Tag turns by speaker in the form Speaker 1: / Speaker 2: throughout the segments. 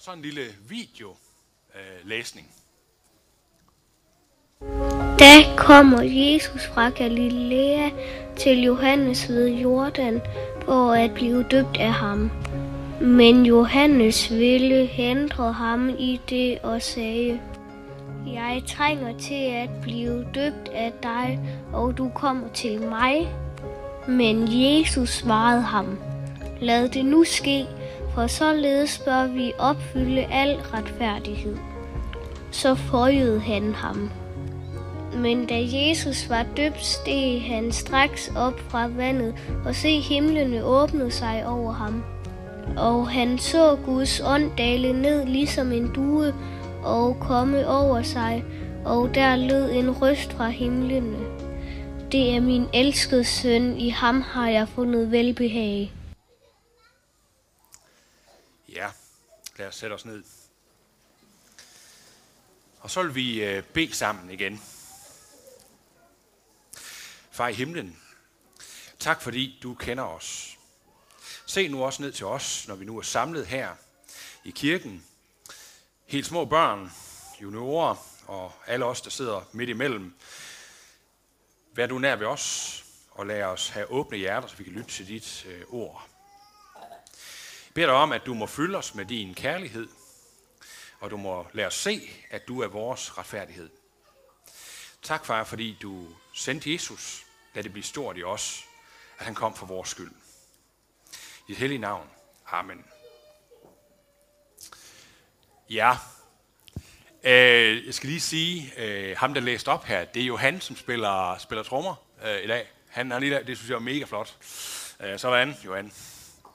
Speaker 1: og så en lille video øh, læsning.
Speaker 2: Da kommer Jesus fra Galilea til Johannes ved Jordan for at blive døbt af ham. Men Johannes ville hindre ham i det og sagde, Jeg trænger til at blive døbt af dig, og du kommer til mig. Men Jesus svarede ham, Lad det nu ske, for således bør vi opfylde al retfærdighed. Så forjød han ham. Men da Jesus var døbt, steg han straks op fra vandet, og se himlene åbnede sig over ham. Og han så Guds ånd dale ned ligesom en due og komme over sig, og der lød en røst fra himlene. Det er min elskede søn, i ham har jeg fundet velbehag.
Speaker 1: Ja, lad os sætte os ned. Og så vil vi øh, bede sammen igen. Far i himlen, tak fordi du kender os. Se nu også ned til os, når vi nu er samlet her i kirken. Helt små børn, juniorer og alle os, der sidder midt imellem. Vær du nær ved os, og lad os have åbne hjerter, så vi kan lytte til dit øh, ord. Jeg beder dig om, at du må fylde os med din kærlighed, og du må lade os se, at du er vores retfærdighed. Tak, far, fordi du sendte Jesus, da det blev stort i os, at han kom for vores skyld. I et hellige navn. Amen. Ja, øh, jeg skal lige sige, øh, ham der læste op her, det er jo han, som spiller, spiller trommer øh, i dag. Han har lige der, det synes jeg er mega flot. Øh, sådan, Johan.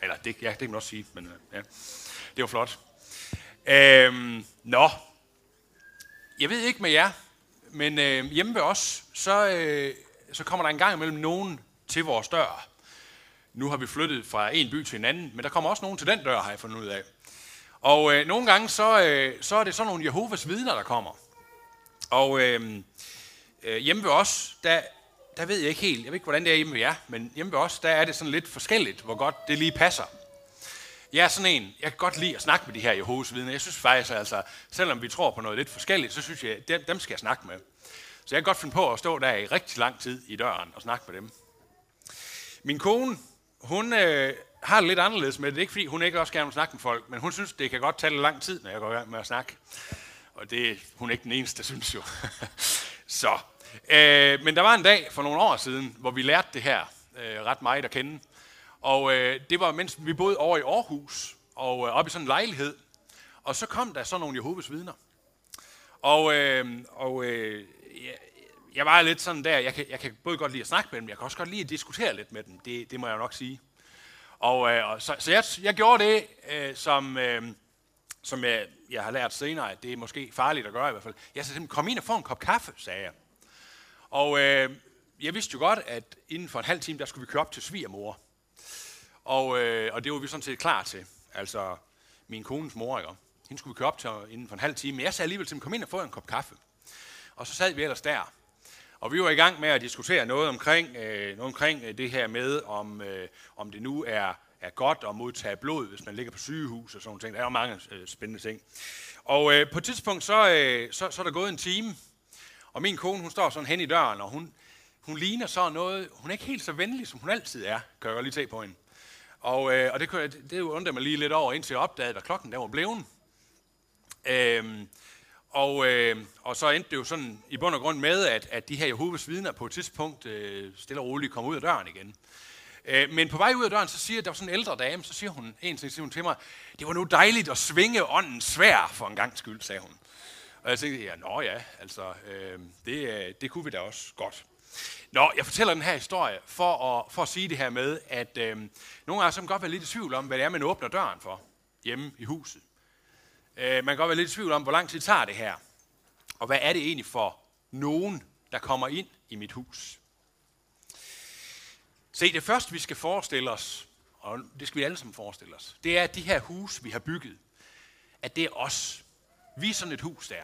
Speaker 1: Eller det, ja, det kan man også sige, men øh, ja, det var flot. Øhm, nå, jeg ved ikke med jer, men øh, hjemme ved os, så, øh, så kommer der en gang imellem nogen til vores dør. Nu har vi flyttet fra en by til en anden, men der kommer også nogen til den dør, har jeg fundet ud af. Og øh, nogle gange, så, øh, så er det sådan nogle Jehovas vidner, der kommer. Og øh, øh, hjemme ved os, der, der ved jeg ikke helt, jeg ved ikke, hvordan det er hjemme ved jer, men hjemme ved os, der er det sådan lidt forskelligt, hvor godt det lige passer. Jeg er sådan en, jeg kan godt lide at snakke med de her Jehovas vidner. Jeg synes faktisk, altså, selvom vi tror på noget lidt forskelligt, så synes jeg, dem, dem skal jeg snakke med. Så jeg kan godt finde på at stå der i rigtig lang tid i døren og snakke med dem. Min kone, hun øh, har det lidt anderledes med det. Det er ikke, fordi hun ikke også gerne vil snakke med folk, men hun synes, det kan godt tage lidt lang tid, når jeg går i gang med at snakke. Og det hun er ikke den eneste, der synes jo. så. Øh, men der var en dag for nogle år siden, hvor vi lærte det her øh, ret meget at kende. Og øh, det var, mens vi boede over i Aarhus, og øh, oppe i sådan en lejlighed. Og så kom der sådan nogle Jehovas vidner. Og, øh, og øh, jeg, jeg var lidt sådan der, jeg kan, jeg kan både godt lide at snakke med dem, jeg kan også godt lide at diskutere lidt med dem, det, det må jeg nok sige. Og, øh, og så, så jeg, jeg gjorde det, øh, som, øh, som jeg, jeg har lært senere, at det er måske farligt at gøre i hvert fald. Jeg sagde simpelthen, kom ind og få en kop kaffe, sagde jeg. Og øh, jeg vidste jo godt, at inden for en halv time, der skulle vi køre op til svigermor. Og, øh, og det var vi sådan set klar til. Altså min kones mor, ikke? Hende skulle vi køre op til inden for en halv time. Men jeg sagde alligevel til dem, kom ind og få en kop kaffe. Og så sad vi ellers der. Og vi var i gang med at diskutere noget omkring, øh, noget omkring øh, det her med, om, øh, om det nu er, er godt at modtage blod, hvis man ligger på sygehus og sådan noget. Der er jo mange øh, spændende ting. Og øh, på et tidspunkt, så, øh, så, så er der gået en time, og min kone, hun står sådan hen i døren, og hun, hun ligner så noget, hun er ikke helt så venlig, som hun altid er, kan jeg godt lige se på hende. Og, øh, og det, det, det undrer mig lige lidt over, indtil jeg opdagede, at klokken der var blevet. Øhm, og, øh, og så endte det jo sådan i bund og grund med, at, at de her Jehovas vidner på et tidspunkt øh, stille og roligt kom ud af døren igen. Øh, men på vej ud af døren, så siger der var sådan en ældre dame, så siger hun en ting siger hun til mig, det var nu dejligt at svinge ånden svær for en gang skyld, sagde hun. Og jeg tænkte, ja, nå ja, altså, øh, det, øh, det kunne vi da også godt. Nå, jeg fortæller den her historie for at, for at sige det her med, at øh, nogle af os kan godt være lidt i tvivl om, hvad det er, man åbner døren for hjemme i huset. Øh, man kan godt være lidt i tvivl om, hvor lang tid tager det her. Og hvad er det egentlig for nogen, der kommer ind i mit hus? Se, det første, vi skal forestille os, og det skal vi alle sammen forestille os, det er, at de her hus, vi har bygget, at det er os. Vi er sådan et hus der.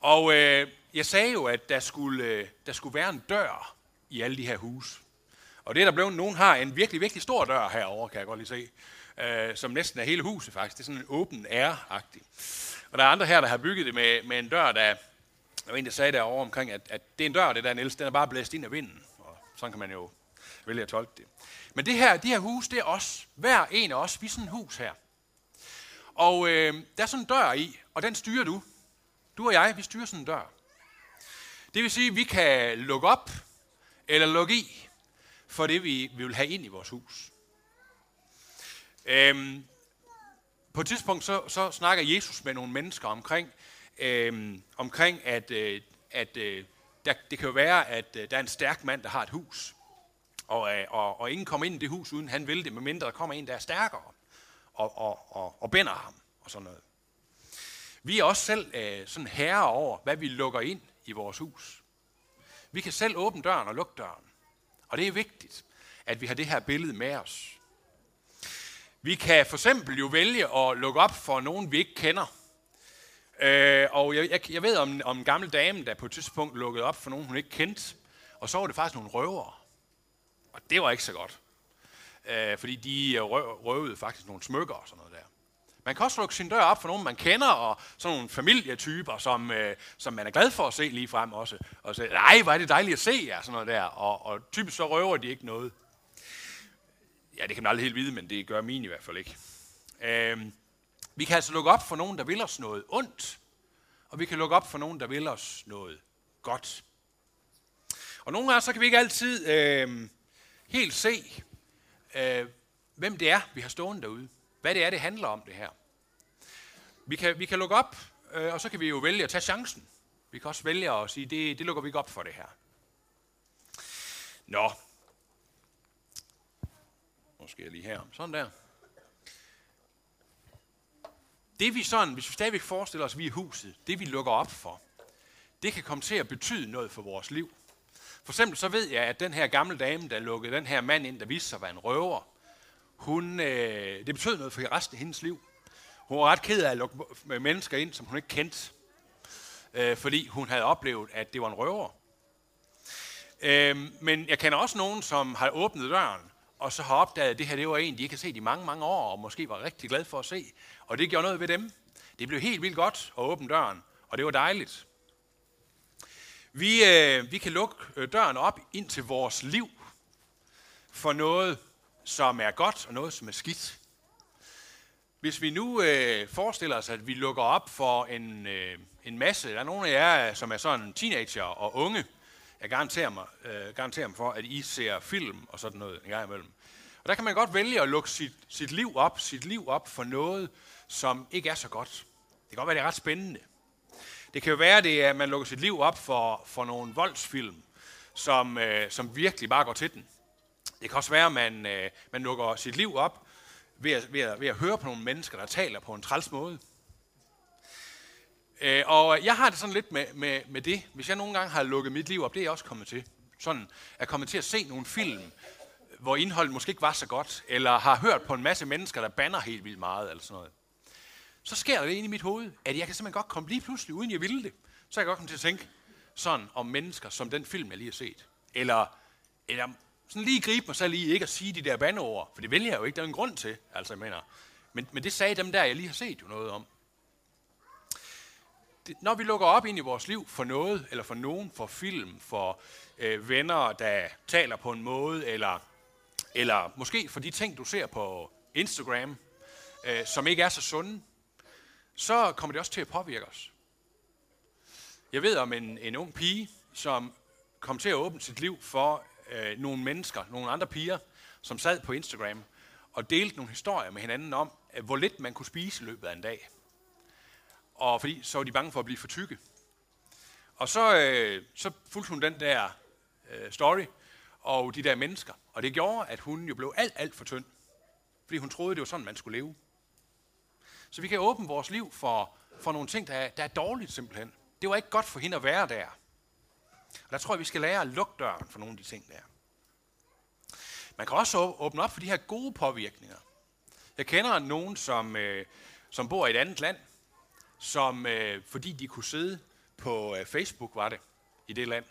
Speaker 1: Og øh, jeg sagde jo, at der skulle, øh, der skulle være en dør i alle de her huse. Og det er der blevet, nogen har en virkelig, virkelig stor dør herover, kan jeg godt lige se. øh, som næsten er hele huset faktisk. Det er sådan en åben air-agtig. Og der er andre her, der har bygget det med, med en dør, der, der var en, der sagde derovre omkring, at, at det er en dør, det der Niels, den er bare blæst ind af vinden. Og sådan kan man jo vælge at tolke det. Men det her, de her hus, det er os. Hver en af os, vi er sådan en hus her. Og øh, der er sådan en dør i, og den styrer du. Du og jeg, vi styrer sådan en dør. Det vil sige, at vi kan lukke op eller lukke i for det, vi, vi vil have ind i vores hus. Øhm, på et tidspunkt så, så snakker Jesus med nogle mennesker omkring, øhm, omkring at, øh, at øh, der, det kan jo være, at øh, der er en stærk mand, der har et hus. Og, øh, og, og ingen kommer ind i det hus, uden han vil det, medmindre der kommer en, der er stærkere og, og, og, og binder ham og sådan noget. Vi er også selv øh, sådan herre over, hvad vi lukker ind i vores hus. Vi kan selv åbne døren og lukke døren. Og det er vigtigt, at vi har det her billede med os. Vi kan for eksempel jo vælge at lukke op for nogen, vi ikke kender. Øh, og jeg, jeg, jeg ved om, om en gammel dame, der på et tidspunkt lukkede op for nogen, hun ikke kendte. Og så var det faktisk nogle røvere. Og det var ikke så godt. Øh, fordi de røvede faktisk nogle smykker og sådan noget der. Man kan også lukke sin dør op for nogen, man kender, og sådan nogle familietyper, som, øh, som man er glad for at se lige frem også. Og så, nej, hvor er det dejligt at se jer, sådan noget der. Og, og typisk så røver de ikke noget. Ja, det kan man aldrig helt vide, men det gør min i hvert fald ikke. Øh, vi kan altså lukke op for nogen, der vil os noget ondt, og vi kan lukke op for nogen, der vil os noget godt. Og nogle gange, så kan vi ikke altid øh, helt se, øh, hvem det er, vi har stående derude. Hvad det er, det handler om, det her. Vi kan, vi kan lukke op, øh, og så kan vi jo vælge at tage chancen. Vi kan også vælge at sige, det, det lukker vi ikke op for det her. Nå. Nu skal jeg lige her. Sådan der. Det vi sådan, hvis vi stadigvæk forestiller os, at vi er huset, det vi lukker op for, det kan komme til at betyde noget for vores liv. For eksempel så ved jeg, at den her gamle dame, der lukkede den her mand ind, der viste sig at være en røver, hun, øh, det betød noget for resten af hendes liv. Hun var ret ked af at lukke mennesker ind, som hun ikke kendte, øh, fordi hun havde oplevet, at det var en røver. Øh, men jeg kender også nogen, som har åbnet døren, og så har opdaget, at det her det var en, de ikke har set i mange, mange år, og måske var rigtig glad for at se. Og det gjorde noget ved dem. Det blev helt vildt godt at åbne døren, og det var dejligt. Vi, øh, vi kan lukke øh, døren op ind til vores liv for noget, som er godt, og noget, som er skidt. Hvis vi nu øh, forestiller os, at vi lukker op for en, øh, en masse, der er nogle af jer, øh, som er sådan teenager og unge, jeg garanterer mig, øh, garanterer mig for, at I ser film og sådan noget en gang imellem. Og der kan man godt vælge at lukke sit, sit liv op, sit liv op for noget, som ikke er så godt. Det kan godt være, det er ret spændende. Det kan jo være, det er, at man lukker sit liv op for, for nogle voldsfilm, som, øh, som virkelig bare går til den. Det kan også være, at man, øh, man lukker sit liv op ved at, ved, at, ved at høre på nogle mennesker, der taler på en træls måde. Øh, og jeg har det sådan lidt med, med, med det. Hvis jeg nogle gange har lukket mit liv op, det er jeg også kommet til. Sådan at kommet til at se nogle film, hvor indholdet måske ikke var så godt, eller har hørt på en masse mennesker, der banner helt vildt meget, eller sådan noget. Så sker der det ind i mit hoved, at jeg kan simpelthen godt komme lige pludselig, uden jeg ville det, så jeg kan godt komme til at tænke sådan om mennesker, som den film, jeg lige har set. Eller, eller sådan lige gribe mig selv lige ikke at sige de der bandeord, for det vælger jeg jo ikke, der er en grund til, altså jeg mener. Men, men det sagde dem der, jeg lige har set jo noget om. Det, når vi lukker op ind i vores liv for noget, eller for nogen, for film, for øh, venner, der taler på en måde, eller, eller måske for de ting, du ser på Instagram, øh, som ikke er så sunde, så kommer det også til at påvirke os. Jeg ved om en, en ung pige, som kom til at åbne sit liv for øh, nogle mennesker, nogle andre piger, som sad på Instagram og delte nogle historier med hinanden om, øh, hvor lidt man kunne spise i løbet af en dag. Og fordi så var de bange for at blive for tykke. Og så, øh, så fulgte hun den der øh, story og de der mennesker. Og det gjorde, at hun jo blev alt, alt for tynd. Fordi hun troede, det var sådan, man skulle leve. Så vi kan åbne vores liv for, for nogle ting, der er, der er dårligt simpelthen. Det var ikke godt for hende at være der. Og der tror jeg, vi skal lære at lukke døren for nogle af de ting der. Man kan også åbne op for de her gode påvirkninger. Jeg kender nogen, som, øh, som bor i et andet land, som øh, fordi de kunne sidde på øh, Facebook, var det, i det land,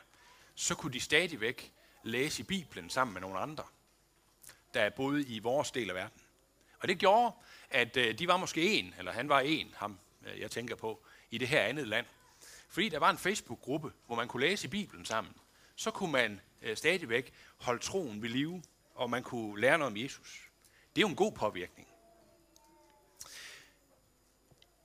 Speaker 1: så kunne de stadigvæk læse i Bibelen sammen med nogle andre, der boede i vores del af verden. Og det gjorde, at øh, de var måske en, eller han var en, ham øh, jeg tænker på, i det her andet land. Fordi der var en Facebook-gruppe, hvor man kunne læse i Bibelen sammen. Så kunne man øh, stadigvæk holde troen ved live, og man kunne lære noget om Jesus. Det er jo en god påvirkning.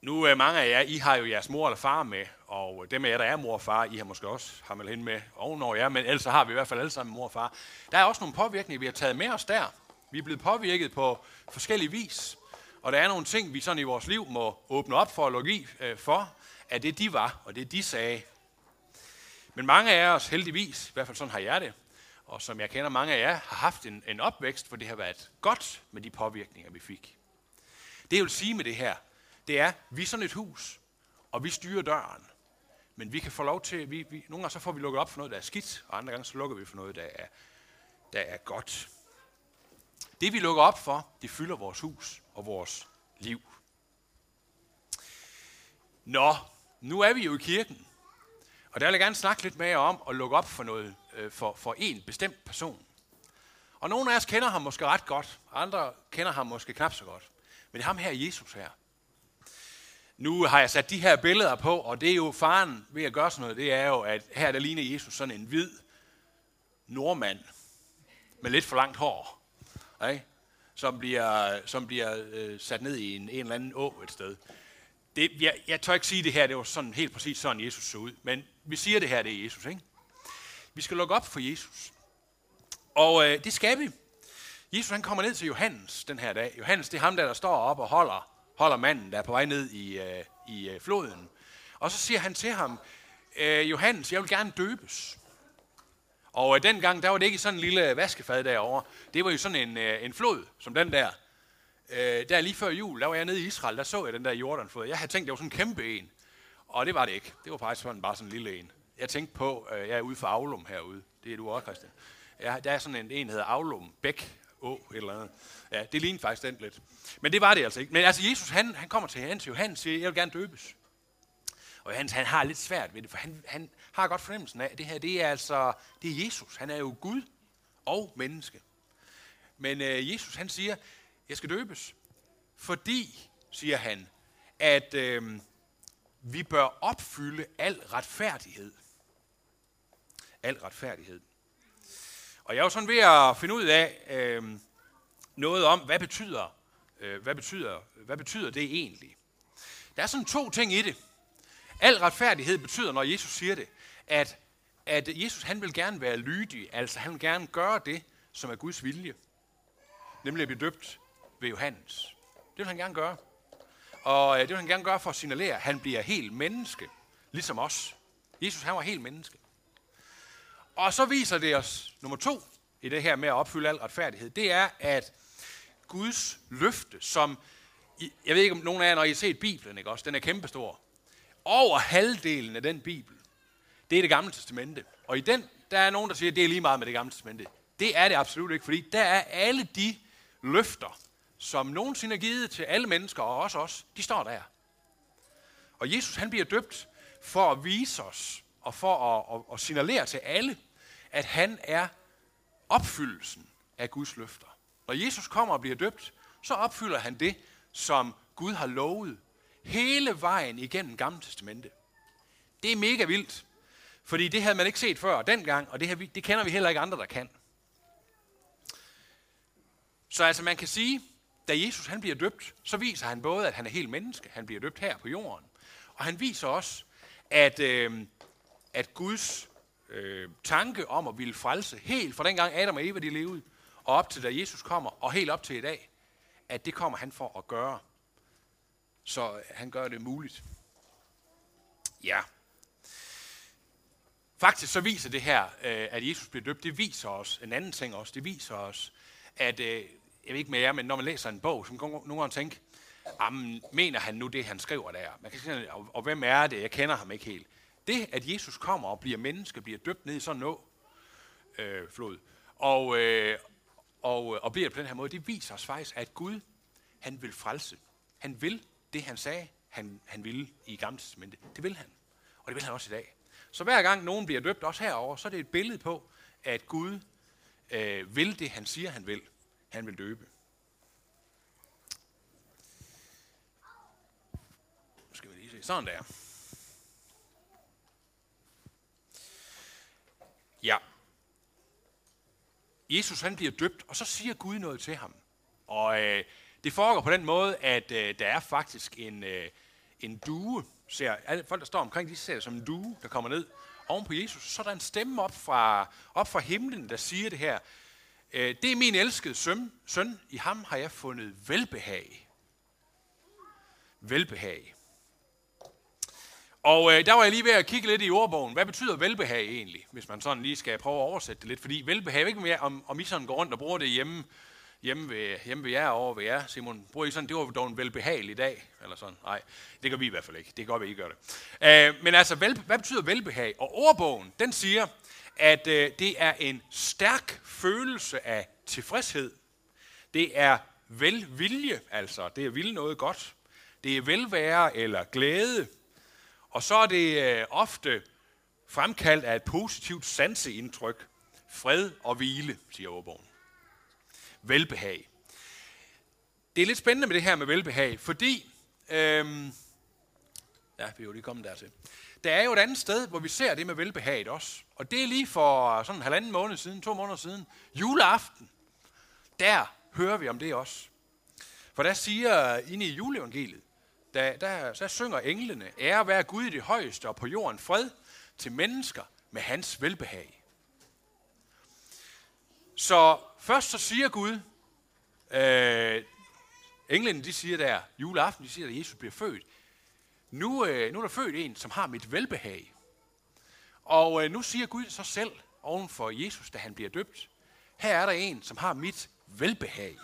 Speaker 1: Nu er mange af jer, I har jo jeres mor eller far med, og dem af jer, der er mor og far, I har måske også ham eller hende med ovenover jer, men ellers har vi i hvert fald alle sammen mor og far. Der er også nogle påvirkninger, vi har taget med os der. Vi er blevet påvirket på forskellige vis, og der er nogle ting, vi sådan i vores liv må åbne op for og lukke i øh, for, af det de var, og det de sagde. Men mange af os heldigvis, i hvert fald sådan har jeg det, og som jeg kender mange af jer, har haft en, en opvækst, hvor det har været godt med de påvirkninger, vi fik. Det jeg vil sige med det her, det er, vi er sådan et hus, og vi styrer døren. Men vi kan få lov til, vi, vi, nogle gange så får vi lukket op for noget, der er skidt, og andre gange så lukker vi for noget, der er, der er godt. Det vi lukker op for, det fylder vores hus og vores liv. Nå, nu er vi jo i kirken, og der vil jeg gerne snakke lidt med jer om at lukke op for noget øh, for, for en bestemt person. Og nogle af os kender ham måske ret godt, andre kender ham måske knap så godt. Men det er ham her, Jesus her. Nu har jeg sat de her billeder på, og det er jo faren ved at gøre sådan noget, det er jo, at her der ligner Jesus sådan en hvid nordmand med lidt for langt hår, ikke? som bliver, som bliver øh, sat ned i en, en eller anden å et sted. Det, jeg, jeg tør ikke sige det her, det var sådan helt præcis sådan, Jesus så ud, men vi siger det her, det er Jesus, ikke? Vi skal lukke op for Jesus. Og øh, det skal vi. Jesus han kommer ned til Johannes den her dag. Johannes, det er ham der, der står op og holder holder manden, der er på vej ned i, øh, i øh, floden. Og så siger han til ham, øh, Johannes, jeg vil gerne døbes. Og øh, dengang, der var det ikke sådan en lille vaskefad derovre. Det var jo sådan en, øh, en flod, som den der. Øh, der lige før jul, der var jeg nede i Israel, der så jeg den der Jordanflod. Jeg havde tænkt, det var sådan en kæmpe en. Og det var det ikke. Det var faktisk sådan, bare sådan en lille en. Jeg tænkte på, øh, jeg er ude for Aulum herude. Det er du også, Christian. Ja, der er sådan en, en der hedder Aulum Bæk Å, et eller andet. Ja, det lignede faktisk den lidt. Men det var det altså ikke. Men altså Jesus, han, han kommer til Johannes, Johannes siger, jeg vil gerne døbes. Og Johannes, han har lidt svært ved det, for han, han har godt fornemmelsen af, at det her, det er altså, det er Jesus. Han er jo Gud og menneske. Men øh, Jesus, han siger, jeg skal døbes, fordi, siger han, at øh, vi bør opfylde al retfærdighed. Al retfærdighed. Og jeg er jo sådan ved at finde ud af øh, noget om, hvad betyder, øh, hvad, betyder, hvad betyder det egentlig? Der er sådan to ting i det. Al retfærdighed betyder, når Jesus siger det, at, at Jesus han vil gerne være lydig, altså han vil gerne gøre det, som er Guds vilje. Nemlig at blive døbt ved Johannes. Det vil han gerne gøre. Og øh, det vil han gerne gøre for at signalere, at han bliver helt menneske, ligesom os. Jesus han var helt menneske. Og så viser det os, nummer to, i det her med at opfylde al retfærdighed, det er, at Guds løfte, som, jeg ved ikke om nogen af jer, når I har set Bibelen, ikke også, den er kæmpestor. Over halvdelen af den Bibel, det er det gamle testamente. Og i den, der er nogen, der siger, at det er lige meget med det gamle testamente. Det er det absolut ikke, fordi der er alle de løfter, som nogensinde er givet til alle mennesker, og også os, de står der. Og Jesus, han bliver døbt for at vise os, og for at, at, at signalere til alle, at han er opfyldelsen af Guds løfter. Når Jesus kommer og bliver døbt, så opfylder han det, som Gud har lovet hele vejen igennem Gamle Testamente. Det er mega vildt, fordi det havde man ikke set før dengang, og det, her, det kender vi heller ikke andre, der kan. Så altså man kan sige, da Jesus han bliver døbt, så viser han både, at han er helt menneske, han bliver døbt her på jorden, og han viser også, at, øh, at Guds øh, tanke om at ville frelse, helt fra dengang Adam og Eva de levede, og op til da Jesus kommer, og helt op til i dag, at det kommer han for at gøre. Så han gør det muligt. Ja. Faktisk så viser det her, øh, at Jesus bliver døbt, det viser os en anden ting også. Det viser os, at, øh, jeg ved ikke med jer, men når man læser en bog, så kan man nogle gange tænke, mener han nu det, han skriver der? Man kan sige, og, og hvem er det? Jeg kender ham ikke helt. Det, at Jesus kommer og bliver menneske, bliver døbt ned i sådan noget øh, flod, og, øh, og, øh, og bliver på den her måde, det viser os faktisk, at Gud, han vil frelse. Han vil det, han sagde, han, han ville i Gamle Testamentet. Det vil han. Og det vil han også i dag. Så hver gang nogen bliver døbt, også herover, så er det et billede på, at Gud øh, vil det, han siger, han vil han vil døbe. Nu skal vi lige se. Sådan der. Ja. Jesus han bliver døbt, og så siger Gud noget til ham. Og øh, det foregår på den måde, at øh, der er faktisk en, øh, en due, ser, alle folk, der står omkring, de ser det som en due, der kommer ned oven på Jesus. Så er der en stemme op fra, op fra himlen, der siger det her. Øh, det er min elskede søn, søn, i ham har jeg fundet velbehag. Velbehag. Og øh, der var jeg lige ved at kigge lidt i ordbogen. Hvad betyder velbehag egentlig, hvis man sådan lige skal prøve at oversætte det lidt? Fordi velbehag, ikke mere, om, om I sådan går rundt og bruger det hjemme, hjemme ved, hjemme ved jer over ved jer, Simon. Bruger I sådan, det var dog en velbehagelig dag, eller sådan? Nej, det gør vi i hvert fald ikke. Det kan godt være, I gør det. Øh, men altså, vel, hvad betyder velbehag? Og ordbogen, den siger, at øh, det er en stærk følelse af tilfredshed. Det er velvilje, altså det er ville noget godt. Det er velvære eller glæde. Og så er det øh, ofte fremkaldt af et positivt sanseindtryk. Fred og hvile, siger ordbogen. Velbehag. Det er lidt spændende med det her med velbehag, fordi... Øhm, ja, vi jo lige kommet dertil. Der er jo et andet sted, hvor vi ser det med velbehaget også. Og det er lige for øh, sådan en halvanden måned siden, to måneder siden. Juleaften. Der hører vi om det også. For der siger øh, inde i juleevangeliet, der, der, så synger englene, ære være Gud i det højeste og på jorden fred til mennesker med hans velbehag. Så først så siger Gud, øh, englene de siger der, juleaften, de siger, at Jesus bliver født. Nu, øh, nu er der født en, som har mit velbehag. Og øh, nu siger Gud så selv oven for Jesus, da han bliver døbt. Her er der en, som har mit velbehag.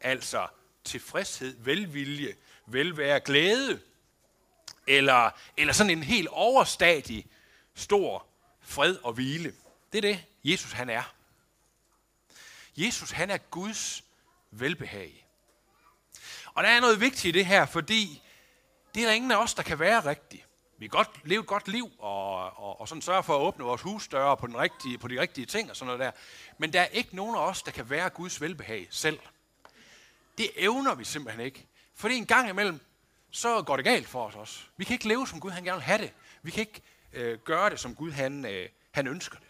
Speaker 1: Altså tilfredshed, velvilje, velvære, glæde. Eller, eller sådan en helt overstadig, stor fred og hvile. Det er det, Jesus han er. Jesus han er Guds velbehag. Og der er noget vigtigt i det her, fordi det er der ingen af os, der kan være rigtigt. Vi kan godt leve et godt liv og, og, og sådan sørge for at åbne vores husdøre på, den rigtige, på de rigtige ting og sådan noget der. Men der er ikke nogen af os, der kan være Guds velbehag selv. Det evner vi simpelthen ikke. Fordi en gang imellem, så går det galt for os også. Vi kan ikke leve, som Gud han gerne vil have det. Vi kan ikke øh, gøre det, som Gud han, øh, han ønsker det.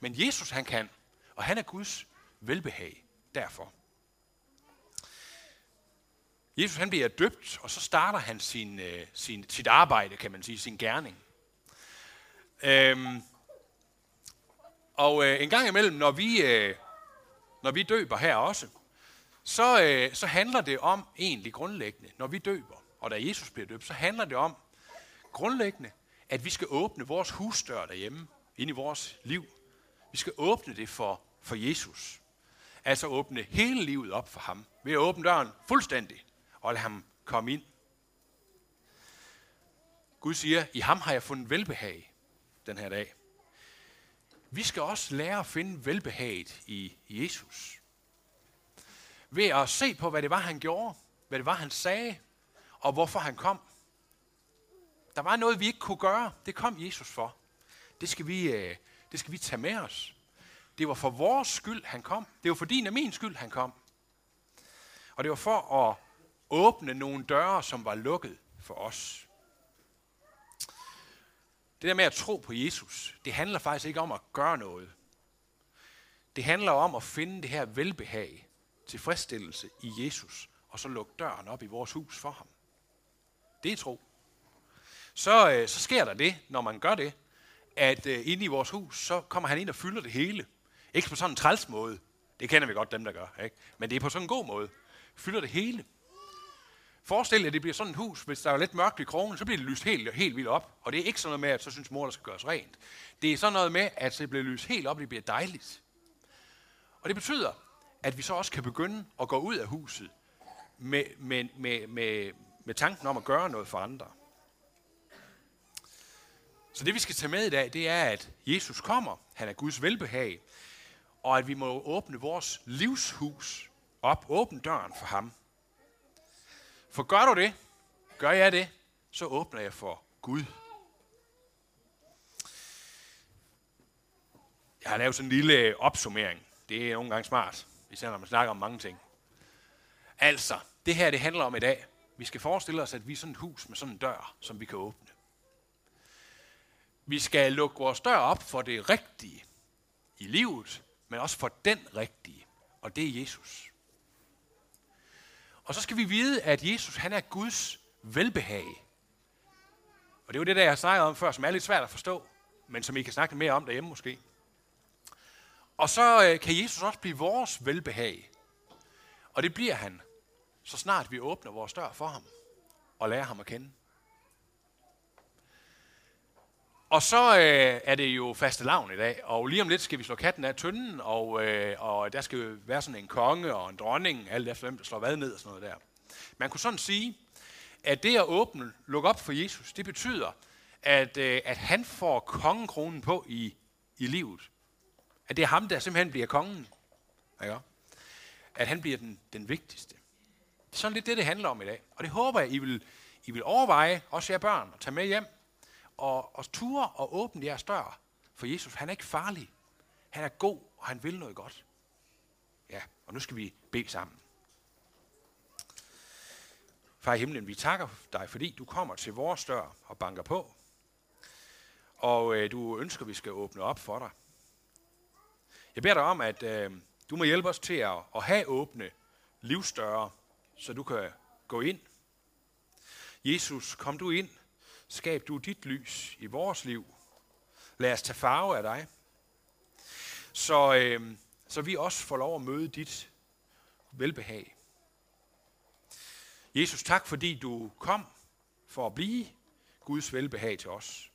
Speaker 1: Men Jesus han kan, og han er Guds velbehag derfor. Jesus han bliver døbt, og så starter han sin, øh, sin, sit arbejde, kan man sige, sin gerning. Øhm, og øh, en gang imellem, når vi, øh, når vi døber her også, så, øh, så handler det om egentlig grundlæggende, når vi døber, og da Jesus bliver døbt, så handler det om grundlæggende, at vi skal åbne vores husdør derhjemme, ind i vores liv. Vi skal åbne det for, for Jesus. Altså åbne hele livet op for ham. Ved at åbne døren fuldstændig og lade ham komme ind. Gud siger, i ham har jeg fundet velbehag den her dag. Vi skal også lære at finde velbehaget i Jesus. Ved at se på, hvad det var, han gjorde, hvad det var, han sagde, og hvorfor han kom. Der var noget, vi ikke kunne gøre. Det kom Jesus for. Det skal vi, øh, det skal vi tage med os. Det var for vores skyld, han kom. Det var for din og min skyld, han kom. Og det var for at åbne nogle døre, som var lukket for os. Det der med at tro på Jesus, det handler faktisk ikke om at gøre noget. Det handler om at finde det her velbehag, tilfredsstillelse i Jesus, og så lukke døren op i vores hus for ham. Det er tro. Så, øh, så sker der det, når man gør det, at øh, inde i vores hus, så kommer han ind og fylder det hele. Ikke på sådan en træls måde. Det kender vi godt, dem der gør. Ikke? Men det er på sådan en god måde. Fylder det hele. Forestil jer, at det bliver sådan et hus, hvis der er lidt mørkt i krogen, så bliver det lyst helt, helt vildt op. Og det er ikke sådan noget med, at så synes mor, der skal gøres rent. Det er sådan noget med, at det bliver lyst helt op, og det bliver dejligt. Og det betyder, at vi så også kan begynde at gå ud af huset med, med, med, med, med tanken om at gøre noget for andre. Så det vi skal tage med i dag, det er, at Jesus kommer, han er Guds velbehag, og at vi må åbne vores livshus op, åbne døren for ham. For gør du det, gør jeg det, så åbner jeg for Gud. Jeg har lavet sådan en lille opsummering. Det er nogle gange smart, især når man snakker om mange ting. Altså, det her det handler om i dag. Vi skal forestille os, at vi er sådan et hus med sådan en dør, som vi kan åbne. Vi skal lukke vores dør op for det rigtige i livet, men også for den rigtige, og det er Jesus. Og så skal vi vide, at Jesus han er Guds velbehag. Og det er jo det, der jeg har snakket om før, som er lidt svært at forstå, men som I kan snakke mere om derhjemme måske. Og så øh, kan Jesus også blive vores velbehag. Og det bliver han, så snart vi åbner vores dør for ham og lærer ham at kende. Og så øh, er det jo faste lavn i dag, og lige om lidt skal vi slå katten af tynden, og, øh, og der skal være sådan en konge og en dronning, alt efter hvem der slår hvad ned og sådan noget der. Man kunne sådan sige, at det at åbne, lukke op for Jesus, det betyder, at, øh, at han får kongekronen på i, i livet. At det er ham, der simpelthen bliver kongen. Ikke? At han bliver den, den vigtigste. Det er sådan lidt det, det handler om i dag. Og det håber jeg, I vil, I vil overveje, også jer børn, og tage med hjem, og, og ture og åbne jeres dør. For Jesus, han er ikke farlig. Han er god, og han vil noget godt. Ja, og nu skal vi bede sammen. Far i himlen, vi takker dig, fordi du kommer til vores dør og banker på. Og øh, du ønsker, at vi skal åbne op for dig. Jeg beder dig om, at øh, du må hjælpe os til at, at have åbne livsdøre, så du kan gå ind. Jesus, kom du ind. Skab du dit lys i vores liv. Lad os tage farve af dig. Så, øh, så vi også får lov at møde dit velbehag. Jesus, tak fordi du kom for at blive Guds velbehag til os.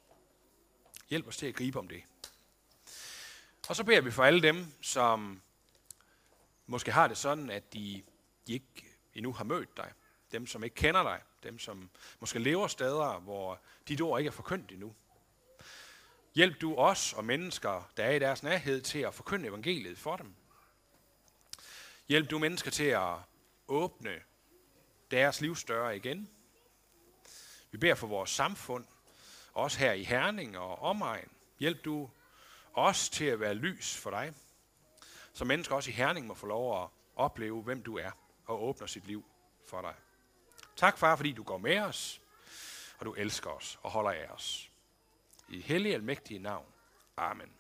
Speaker 1: Hjælp os til at gribe om det. Og så beder vi for alle dem, som måske har det sådan, at de, de ikke endnu har mødt dig. Dem, som ikke kender dig. Dem, som måske lever steder, hvor dit ord ikke er forkyndt endnu. Hjælp du os og mennesker, der er i deres nærhed, til at forkynde evangeliet for dem. Hjælp du mennesker til at åbne deres livsdøre igen. Vi beder for vores samfund, også her i Herning og omegn. Hjælp du os til at være lys for dig, så mennesker også i Herning må få lov at opleve, hvem du er, og åbner sit liv for dig. Tak, far, fordi du går med os, og du elsker os og holder af os. I hellige almægtige navn. Amen.